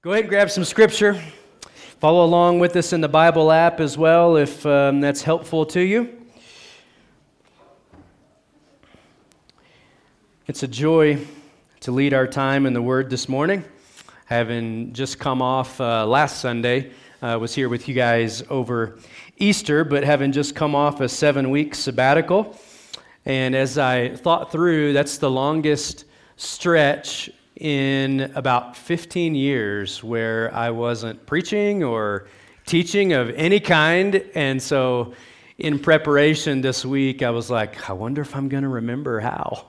Go ahead and grab some scripture. Follow along with us in the Bible app as well if um, that's helpful to you. It's a joy to lead our time in the Word this morning. Having just come off uh, last Sunday, I uh, was here with you guys over Easter, but having just come off a seven week sabbatical. And as I thought through, that's the longest stretch in about 15 years where I wasn't preaching or teaching of any kind. And so, in preparation this week, I was like, I wonder if I'm going to remember how.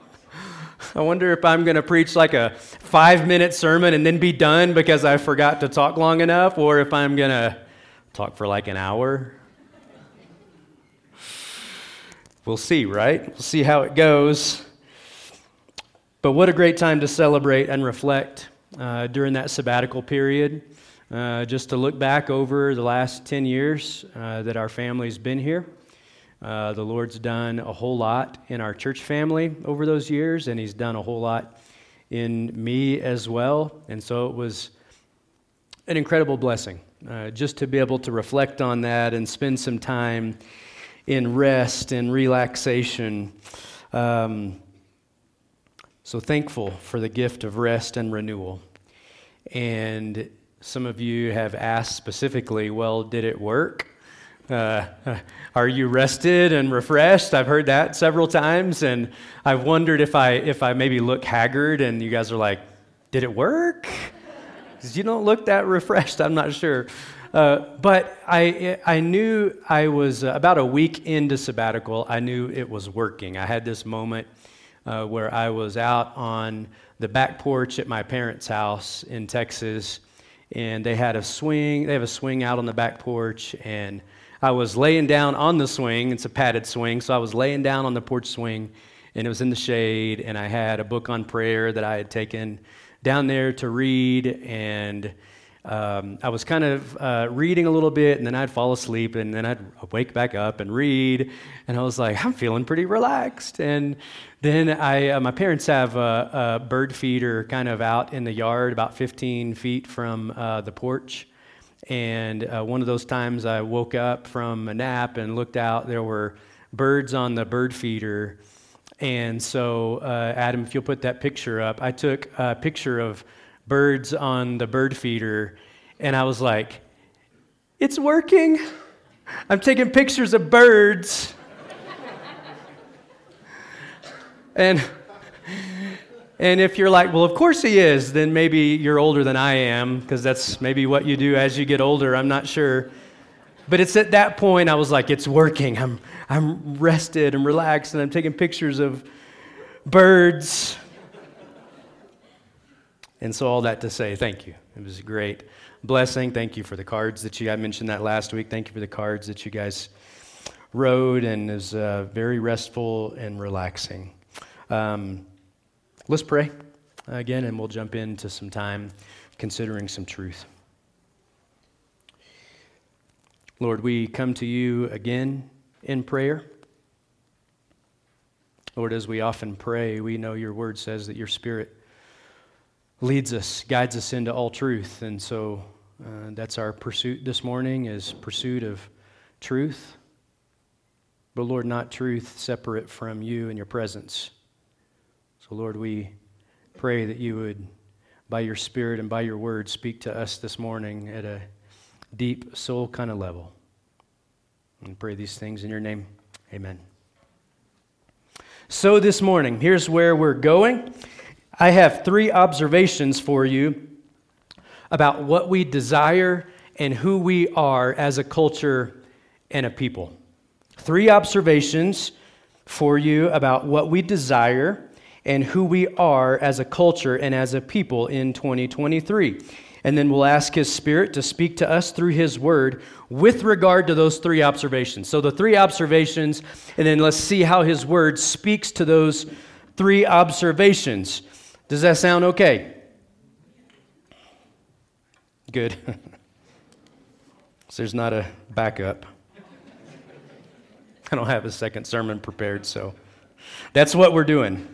I wonder if I'm going to preach like a five minute sermon and then be done because I forgot to talk long enough, or if I'm going to talk for like an hour. We'll see, right? We'll see how it goes. But what a great time to celebrate and reflect uh, during that sabbatical period. Uh, just to look back over the last 10 years uh, that our family's been here. Uh, the Lord's done a whole lot in our church family over those years, and He's done a whole lot in me as well. And so it was an incredible blessing uh, just to be able to reflect on that and spend some time in rest and relaxation. Um, so thankful for the gift of rest and renewal. And some of you have asked specifically, well, did it work? Uh, are you rested and refreshed? I've heard that several times, and I've wondered if I if I maybe look haggard, and you guys are like, "Did it work?" Because you don't look that refreshed. I'm not sure, uh, but I I knew I was uh, about a week into sabbatical. I knew it was working. I had this moment uh, where I was out on the back porch at my parents' house in Texas, and they had a swing. They have a swing out on the back porch, and I was laying down on the swing. It's a padded swing, so I was laying down on the porch swing, and it was in the shade, and I had a book on prayer that I had taken down there to read, and um, I was kind of uh, reading a little bit, and then I'd fall asleep, and then I'd wake back up and read, and I was like, I'm feeling pretty relaxed. And then I, uh, my parents have a, a, bird feeder kind of out in the yard, about 15 feet from uh, the porch. And uh, one of those times I woke up from a nap and looked out, there were birds on the bird feeder. And so, uh, Adam, if you'll put that picture up, I took a picture of birds on the bird feeder, and I was like, it's working. I'm taking pictures of birds. and and if you're like, well, of course he is, then maybe you're older than I am, because that's maybe what you do as you get older. I'm not sure. But it's at that point I was like, it's working. I'm, I'm rested and relaxed, and I'm taking pictures of birds and so, all that to say, thank you. It was a great blessing. Thank you for the cards that you, I mentioned that last week. Thank you for the cards that you guys wrote, and it was uh, very restful and relaxing. Um, let's pray again, and we'll jump into some time considering some truth. Lord, we come to you again in prayer. Lord, as we often pray, we know your word says that your spirit leads us, guides us into all truth. And so uh, that's our pursuit this morning is pursuit of truth. But Lord, not truth separate from you and your presence. So Lord, we pray that you would, by your Spirit and by your word, speak to us this morning at a deep soul kind of level. And pray these things in your name. Amen. So this morning, here's where we're going. I have three observations for you about what we desire and who we are as a culture and a people. Three observations for you about what we desire and who we are as a culture and as a people in 2023. And then we'll ask His Spirit to speak to us through His Word with regard to those three observations. So, the three observations, and then let's see how His Word speaks to those three observations. Does that sound okay? Good. so there's not a backup. I don't have a second sermon prepared, so that's what we're doing.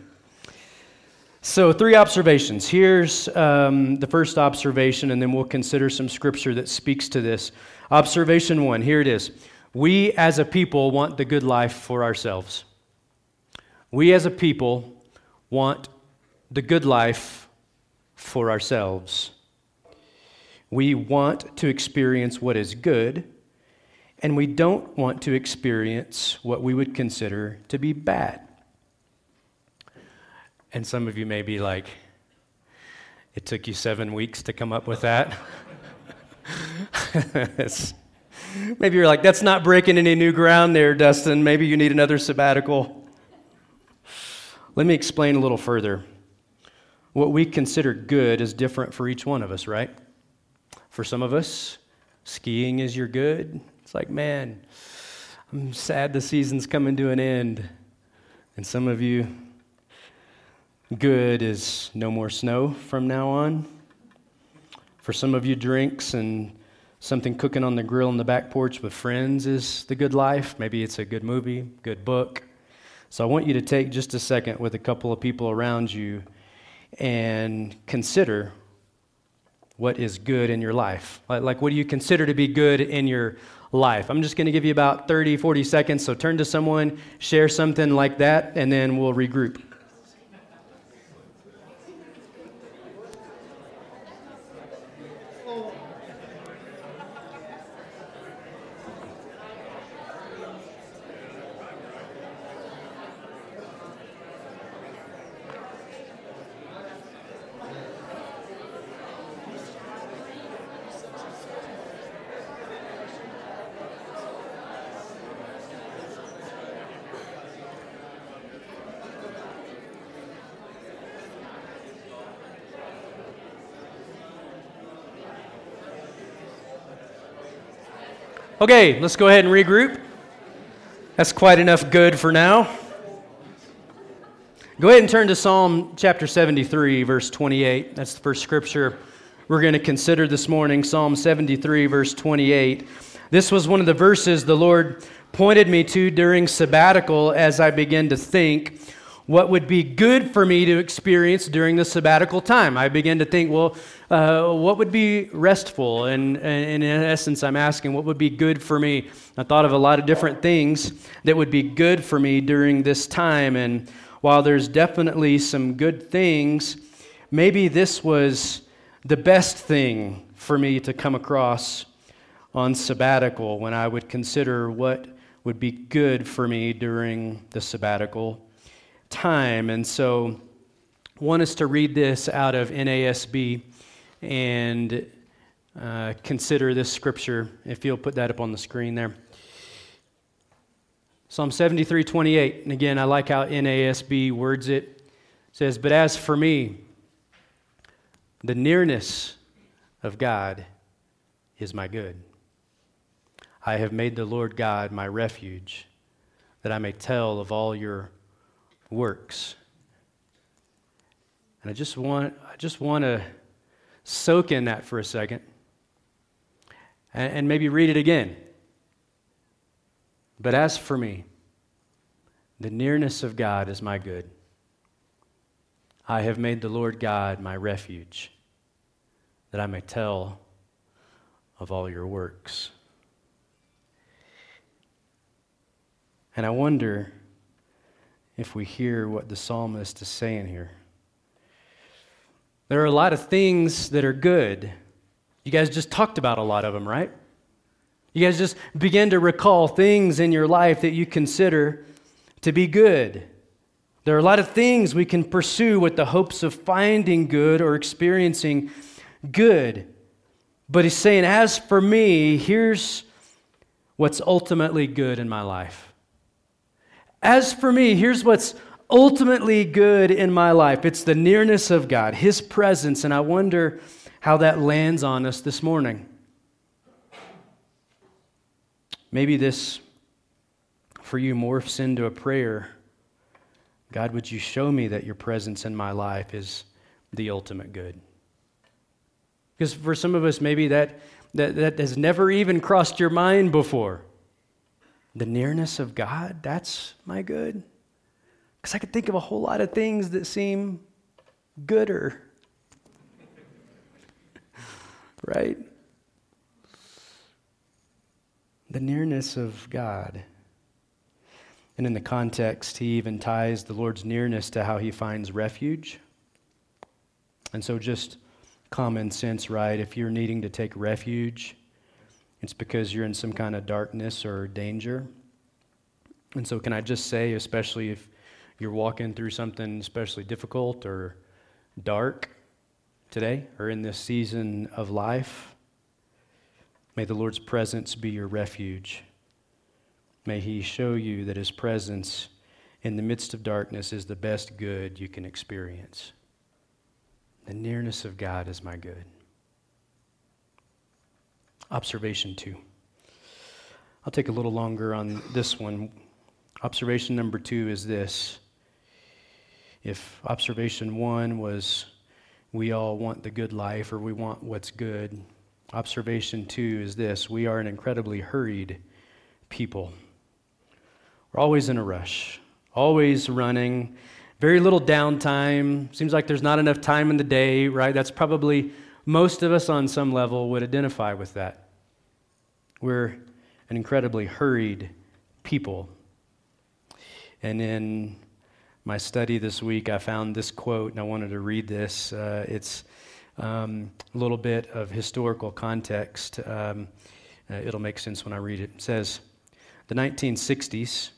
So, three observations. Here's um, the first observation, and then we'll consider some scripture that speaks to this. Observation one here it is. We as a people want the good life for ourselves. We as a people want the good life for ourselves. We want to experience what is good, and we don't want to experience what we would consider to be bad. And some of you may be like, it took you seven weeks to come up with that. Maybe you're like, that's not breaking any new ground there, Dustin. Maybe you need another sabbatical. Let me explain a little further. What we consider good is different for each one of us, right? For some of us, skiing is your good. It's like, man, I'm sad the season's coming to an end. And some of you, good is no more snow from now on. For some of you, drinks and something cooking on the grill in the back porch with friends is the good life. Maybe it's a good movie, good book. So I want you to take just a second with a couple of people around you and consider what is good in your life. Like, what do you consider to be good in your life? I'm just going to give you about 30, 40 seconds. So turn to someone, share something like that, and then we'll regroup. Okay, let's go ahead and regroup. That's quite enough good for now. Go ahead and turn to Psalm chapter 73, verse 28. That's the first scripture we're going to consider this morning. Psalm 73, verse 28. This was one of the verses the Lord pointed me to during sabbatical as I began to think what would be good for me to experience during the sabbatical time. I began to think, well, uh, what would be restful? And, and, in essence, I'm asking, what would be good for me? I thought of a lot of different things that would be good for me during this time. And while there's definitely some good things, maybe this was the best thing for me to come across on sabbatical when I would consider what would be good for me during the sabbatical time. And so, I want us to read this out of NASB and uh, consider this scripture. If you'll put that up on the screen there. Psalm 73 28. And again, I like how NASB words it. it says, But as for me, the nearness of God is my good. I have made the Lord God my refuge, that I may tell of all your works. And I just want, I just want to soak in that for a second and, and maybe read it again. But as for me, the nearness of God is my good. I have made the Lord God my refuge, that I may tell of all your works. And I wonder if we hear what the psalmist is saying here. There are a lot of things that are good. You guys just talked about a lot of them, right? You guys just begin to recall things in your life that you consider to be good. There are a lot of things we can pursue with the hopes of finding good or experiencing good. But he's saying, as for me, here's what's ultimately good in my life. As for me, here's what's ultimately good in my life it's the nearness of God, His presence, and I wonder how that lands on us this morning. Maybe this for you morphs into a prayer God, would you show me that your presence in my life is the ultimate good? Because for some of us, maybe that, that, that has never even crossed your mind before the nearness of God, that's my good. Because I could think of a whole lot of things that seem gooder. right? The nearness of God. And in the context, he even ties the Lord's nearness to how he finds refuge. And so, just common sense, right? If you're needing to take refuge, it's because you're in some kind of darkness or danger. And so, can I just say, especially if you're walking through something especially difficult or dark today or in this season of life, may the Lord's presence be your refuge. May He show you that His presence in the midst of darkness is the best good you can experience. The nearness of God is my good. Observation two. I'll take a little longer on this one. Observation number two is this. If observation one was we all want the good life or we want what's good, observation two is this we are an incredibly hurried people. We're always in a rush, always running, very little downtime. Seems like there's not enough time in the day, right? That's probably most of us on some level would identify with that. We're an incredibly hurried people. And in my study this week, I found this quote, and I wanted to read this. Uh, it's um, a little bit of historical context. Um, uh, it'll make sense when I read it. It says, The 1960s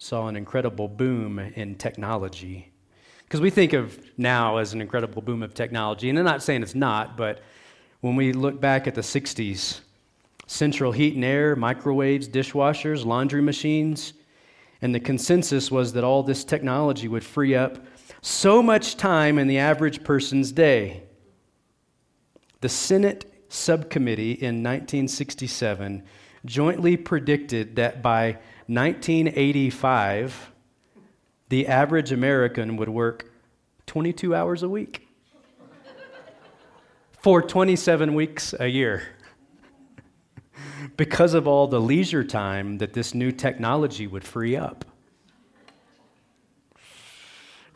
saw an incredible boom in technology. Because we think of now as an incredible boom of technology, and I'm not saying it's not, but when we look back at the 60s, central heat and air, microwaves, dishwashers, laundry machines, and the consensus was that all this technology would free up so much time in the average person's day. The Senate subcommittee in 1967 jointly predicted that by 1985, the average American would work 22 hours a week for 27 weeks a year because of all the leisure time that this new technology would free up.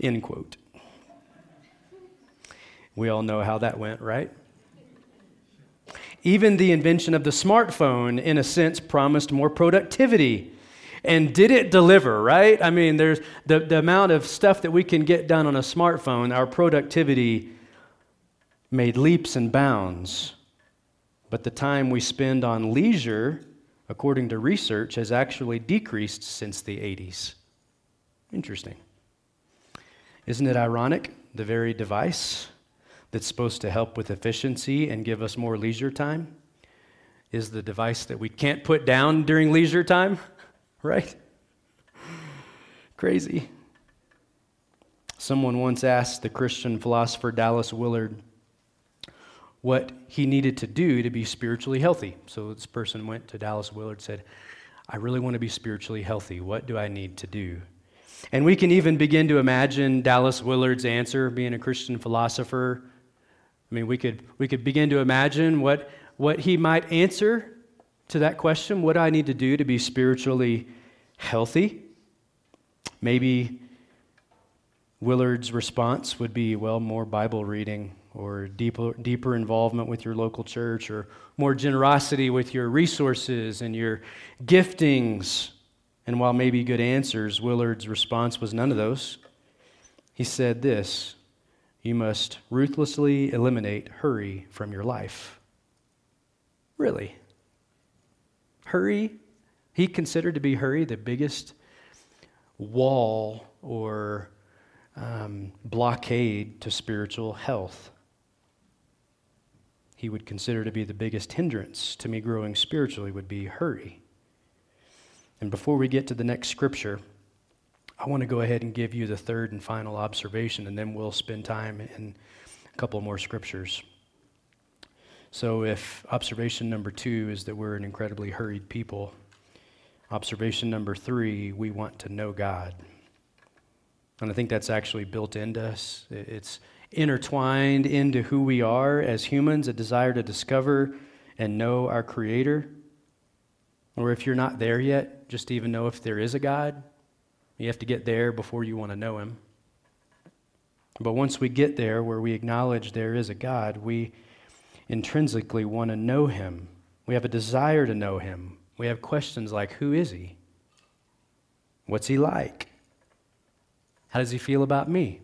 End quote. We all know how that went, right? Even the invention of the smartphone, in a sense, promised more productivity and did it deliver, right? I mean, there's the, the amount of stuff that we can get done on a smartphone, our productivity made leaps and bounds. But the time we spend on leisure, according to research, has actually decreased since the 80s. Interesting. Isn't it ironic? The very device that's supposed to help with efficiency and give us more leisure time is the device that we can't put down during leisure time right? Crazy. Someone once asked the Christian philosopher Dallas Willard what he needed to do to be spiritually healthy. So this person went to Dallas Willard said, I really want to be spiritually healthy. What do I need to do? And we can even begin to imagine Dallas Willard's answer, being a Christian philosopher. I mean, we could, we could begin to imagine what, what he might answer to that question what do I need to do to be spiritually healthy? Maybe Willard's response would be well, more Bible reading or deeper, deeper involvement with your local church or more generosity with your resources and your giftings. And while maybe good answers, Willard's response was none of those. He said this You must ruthlessly eliminate hurry from your life. Really? Hurry, he considered to be hurry the biggest wall or um, blockade to spiritual health. He would consider to be the biggest hindrance to me growing spiritually would be hurry. And before we get to the next scripture, I want to go ahead and give you the third and final observation, and then we'll spend time in a couple more scriptures. So, if observation number two is that we're an incredibly hurried people, observation number three, we want to know God. And I think that's actually built into us. It's intertwined into who we are as humans, a desire to discover and know our Creator. Or if you're not there yet, just even know if there is a God. You have to get there before you want to know Him. But once we get there where we acknowledge there is a God, we intrinsically want to know him. We have a desire to know him. We have questions like Who is he? What's he like? How does he feel about me?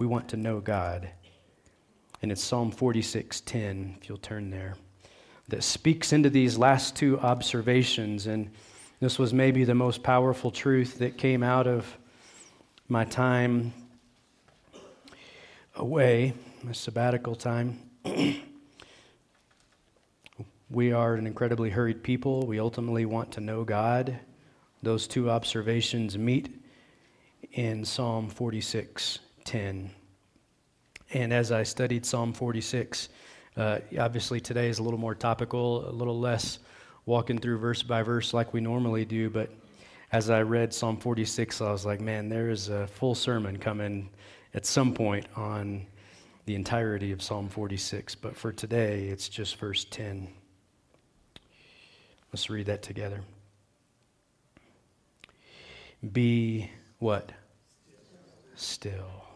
We want to know God. And it's Psalm 46:10, if you'll turn there, that speaks into these last two observations. And this was maybe the most powerful truth that came out of my time away, my sabbatical time. we are an incredibly hurried people. We ultimately want to know God. Those two observations meet in Psalm 46:10. And as I studied Psalm 46, uh, obviously today is a little more topical, a little less walking through verse by verse like we normally do. But as I read Psalm 46, I was like, man, there is a full sermon coming at some point on the entirety of Psalm 46. But for today, it's just verse 10. Let's read that together. Be what? Still.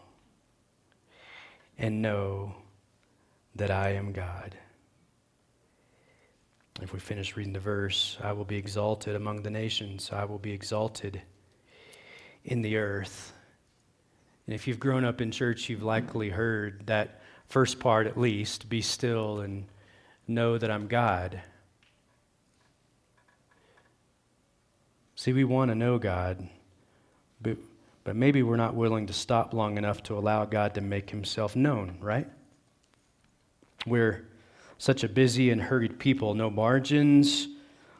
And know that I am God. If we finish reading the verse, I will be exalted among the nations, I will be exalted in the earth. And if you've grown up in church, you've likely heard that first part at least be still and know that I'm God. See, we want to know God, but, but maybe we're not willing to stop long enough to allow God to make himself known, right? We're such a busy and hurried people, no margins,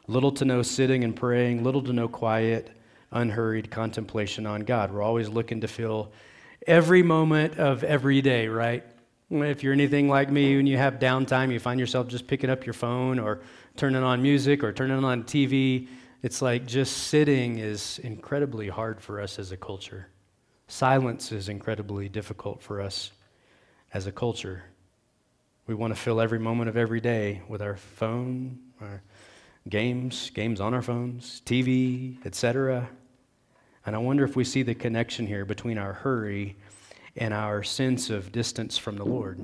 little to no sitting and praying, little to no quiet, unhurried contemplation on God. We're always looking to fill every moment of every day, right? If you're anything like me, when you have downtime, you find yourself just picking up your phone or turning on music or turning on TV it's like just sitting is incredibly hard for us as a culture. Silence is incredibly difficult for us as a culture. We want to fill every moment of every day with our phone, our games, games on our phones, TV, etc. And I wonder if we see the connection here between our hurry and our sense of distance from the Lord.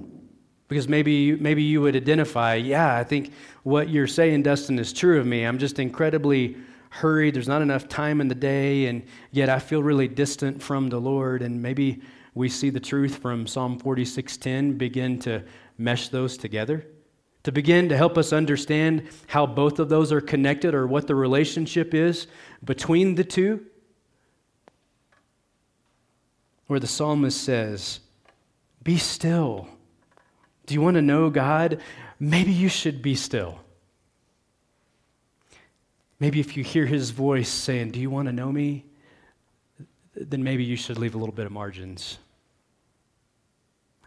Because maybe, maybe you would identify, yeah, I think what you're saying, Dustin, is true of me. I'm just incredibly hurried. There's not enough time in the day, and yet I feel really distant from the Lord. And maybe we see the truth from Psalm 46:10 begin to mesh those together, to begin to help us understand how both of those are connected or what the relationship is between the two. Where the psalmist says, Be still do you want to know God? Maybe you should be still. Maybe if you hear his voice saying, Do you want to know me? Then maybe you should leave a little bit of margins.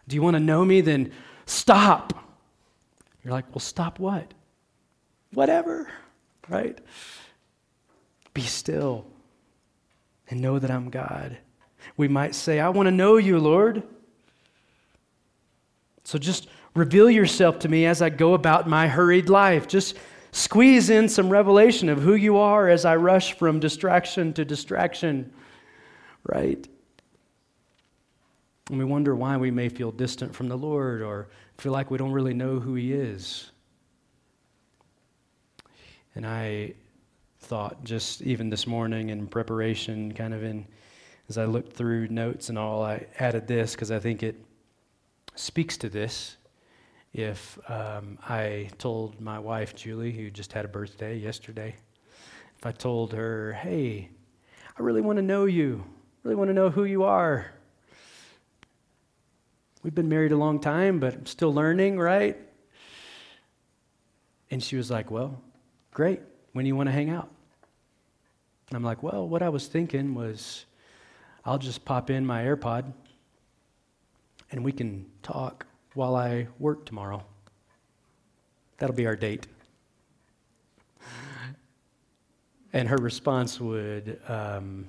Do you want to know me? Then stop. You're like, Well, stop what? Whatever, right? Be still and know that I'm God. We might say, I want to know you, Lord. So just reveal yourself to me as I go about my hurried life. Just squeeze in some revelation of who you are as I rush from distraction to distraction, right? And we wonder why we may feel distant from the Lord or feel like we don't really know who He is. And I thought just even this morning in preparation, kind of in as I looked through notes and all, I added this because I think it speaks to this if um, I told my wife, Julie, who just had a birthday yesterday, if I told her, hey, I really want to know you, really want to know who you are. We've been married a long time, but I'm still learning, right? And she was like, well, great. When do you want to hang out? I'm like, well, what I was thinking was I'll just pop in my AirPod and we can talk while I work tomorrow. That'll be our date. And her response would um,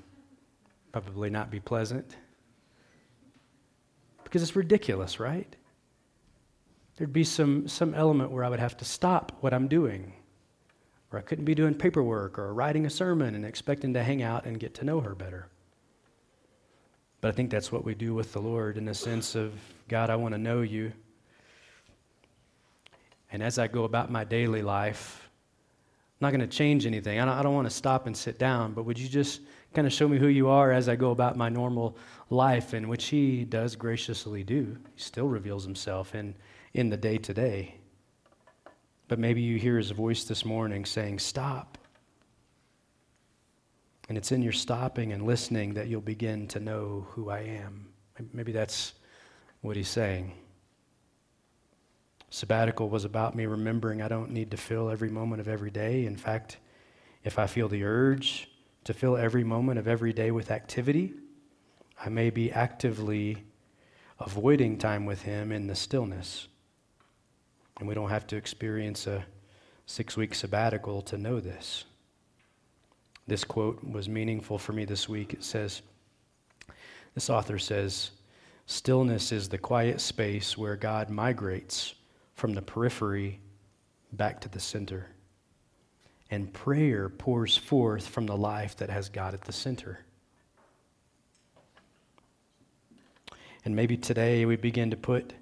probably not be pleasant because it's ridiculous, right? There'd be some, some element where I would have to stop what I'm doing, or I couldn't be doing paperwork or writing a sermon and expecting to hang out and get to know her better. But I think that's what we do with the Lord in the sense of, God, I want to know you. And as I go about my daily life, I'm not going to change anything. I don't, don't want to stop and sit down, but would you just kind of show me who you are as I go about my normal life, in which He does graciously do? He still reveals Himself in, in the day to day. But maybe you hear His voice this morning saying, Stop. And it's in your stopping and listening that you'll begin to know who I am. Maybe that's what He's saying. Sabbatical was about me remembering I don't need to fill every moment of every day. In fact, if I feel the urge to fill every moment of every day with activity, I may be actively avoiding time with Him in the stillness. And we don't have to experience a six week sabbatical to know this. This quote was meaningful for me this week. It says, This author says, Stillness is the quiet space where God migrates from the periphery back to the center. And prayer pours forth from the life that has God at the center. And maybe today we begin to put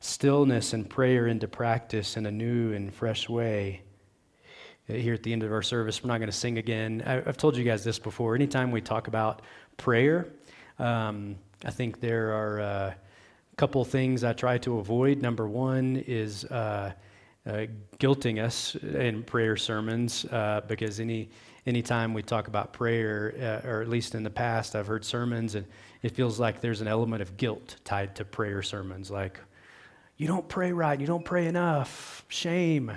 stillness and prayer into practice in a new and fresh way. Here at the end of our service, we're not going to sing again. I've told you guys this before. Anytime we talk about prayer, um, I think there are. Uh, couple things I try to avoid. Number one is uh, uh, guilting us in prayer sermons uh, because any anytime we talk about prayer, uh, or at least in the past, I've heard sermons and it feels like there's an element of guilt tied to prayer sermons, like you don't pray right, you don't pray enough, shame.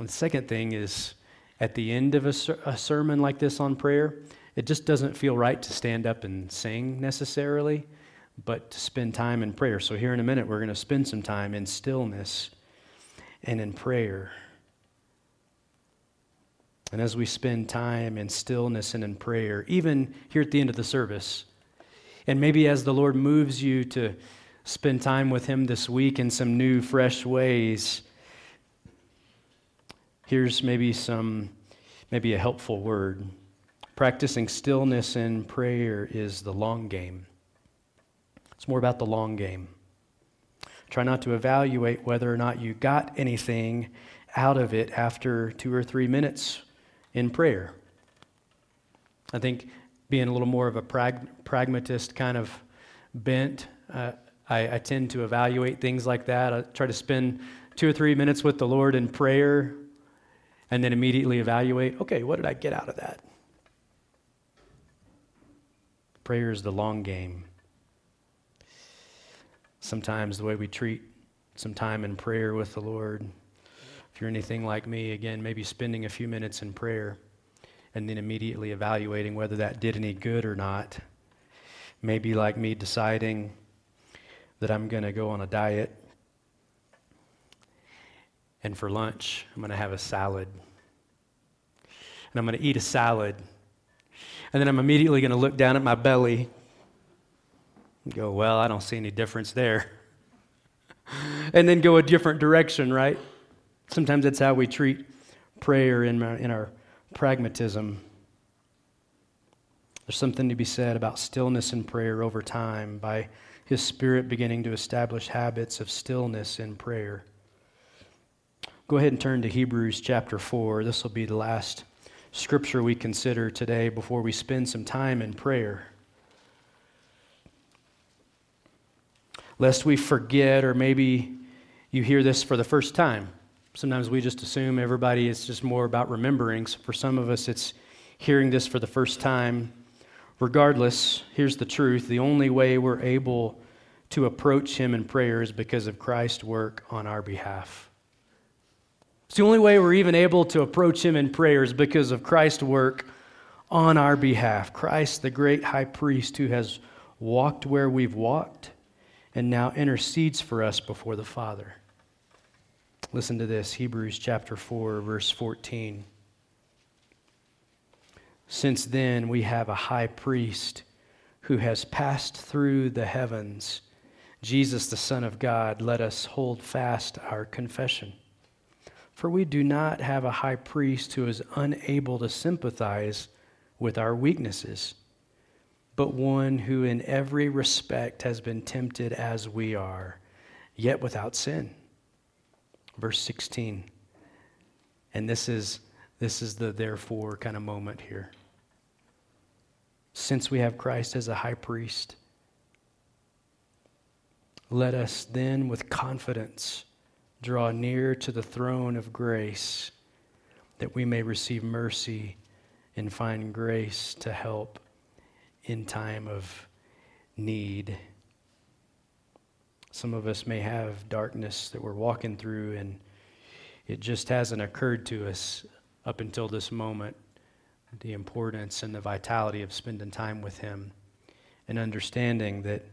And the second thing is at the end of a, a sermon like this on prayer, it just doesn't feel right to stand up and sing necessarily but to spend time in prayer. So, here in a minute, we're going to spend some time in stillness and in prayer. And as we spend time in stillness and in prayer, even here at the end of the service, and maybe as the Lord moves you to spend time with Him this week in some new, fresh ways, here's maybe some, maybe a helpful word. Practicing stillness in prayer is the long game. It's more about the long game. Try not to evaluate whether or not you got anything out of it after two or three minutes in prayer. I think being a little more of a prag- pragmatist kind of bent, uh, I, I tend to evaluate things like that. I try to spend two or three minutes with the Lord in prayer and then immediately evaluate okay, what did I get out of that? Prayer is the long game. Sometimes the way we treat some time in prayer with the Lord. If you're anything like me, again, maybe spending a few minutes in prayer and then immediately evaluating whether that did any good or not. Maybe like me deciding that I'm going to go on a diet and for lunch I'm going to have a salad. And I'm going to eat a salad. And then I'm immediately going to look down at my belly and go, well, I don't see any difference there. and then go a different direction, right? Sometimes that's how we treat prayer in in our pragmatism. There's something to be said about stillness in prayer over time by His Spirit beginning to establish habits of stillness in prayer. Go ahead and turn to Hebrews chapter 4. This will be the last scripture we consider today before we spend some time in prayer. lest we forget, or maybe you hear this for the first time. Sometimes we just assume everybody is just more about remembering. So for some of us, it's hearing this for the first time. Regardless, here's the truth the only way we're able to approach Him in prayer is because of Christ's work on our behalf. It's the only way we're even able to approach Him in prayer is because of Christ's work on our behalf. Christ, the great high priest who has walked where we've walked and now intercedes for us before the Father. Listen to this Hebrews chapter 4, verse 14. Since then, we have a high priest who has passed through the heavens, Jesus, the Son of God. Let us hold fast our confession. For we do not have a high priest who is unable to sympathize with our weaknesses but one who in every respect has been tempted as we are, yet without sin. Verse 16. And this is this is the therefore kind of moment here. Since we have Christ as a high priest, let us then with confidence draw near to the throne of grace that we may receive mercy and find grace to help in time of need. Some of us may have darkness that we're walking through, and it just hasn't occurred to us up until this moment the importance and the vitality of spending time with Him and understanding that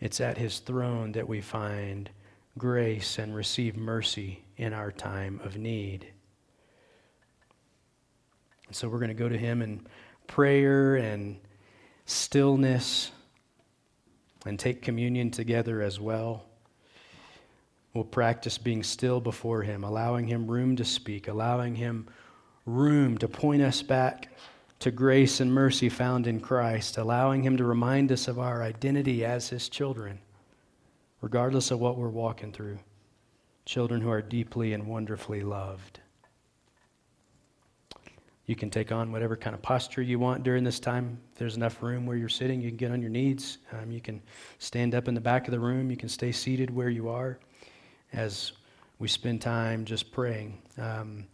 it's at His throne that we find grace and receive mercy in our time of need. And so we're going to go to Him in prayer and stillness and take communion together as well. We'll practice being still before Him, allowing Him room to speak, allowing Him room to point us back to grace and mercy found in Christ, allowing Him to remind us of our identity as His children, regardless of what we're walking through. Children who are deeply and wonderfully loved. You can take on whatever kind of posture you want during this time. If there's enough room where you're sitting, you can get on your knees. Um, you can stand up in the back of the room. You can stay seated where you are as we spend time just praying. Um,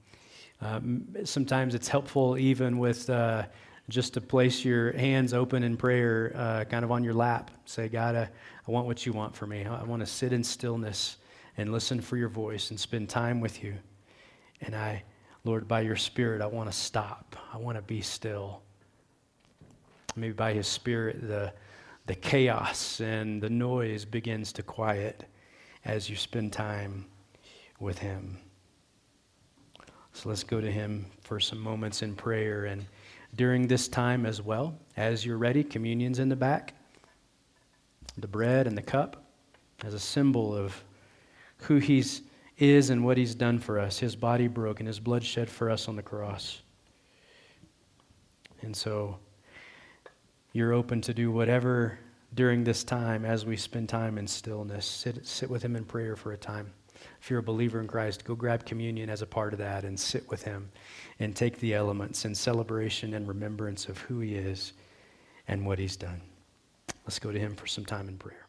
um, sometimes it's helpful, even with uh, just to place your hands open in prayer, uh, kind of on your lap. Say, God, I, I want what you want for me. I want to sit in stillness and listen for your voice and spend time with you. And I Lord, by your Spirit, I want to stop. I want to be still. Maybe by His Spirit, the, the chaos and the noise begins to quiet as you spend time with Him. So let's go to Him for some moments in prayer. And during this time as well, as you're ready, communion's in the back. The bread and the cup as a symbol of who He's is and what he's done for us his body broken, his blood shed for us on the cross. And so you're open to do whatever during this time as we spend time in stillness. Sit, sit with him in prayer for a time. If you're a believer in Christ, go grab communion as a part of that and sit with him and take the elements in celebration and remembrance of who he is and what he's done. Let's go to him for some time in prayer.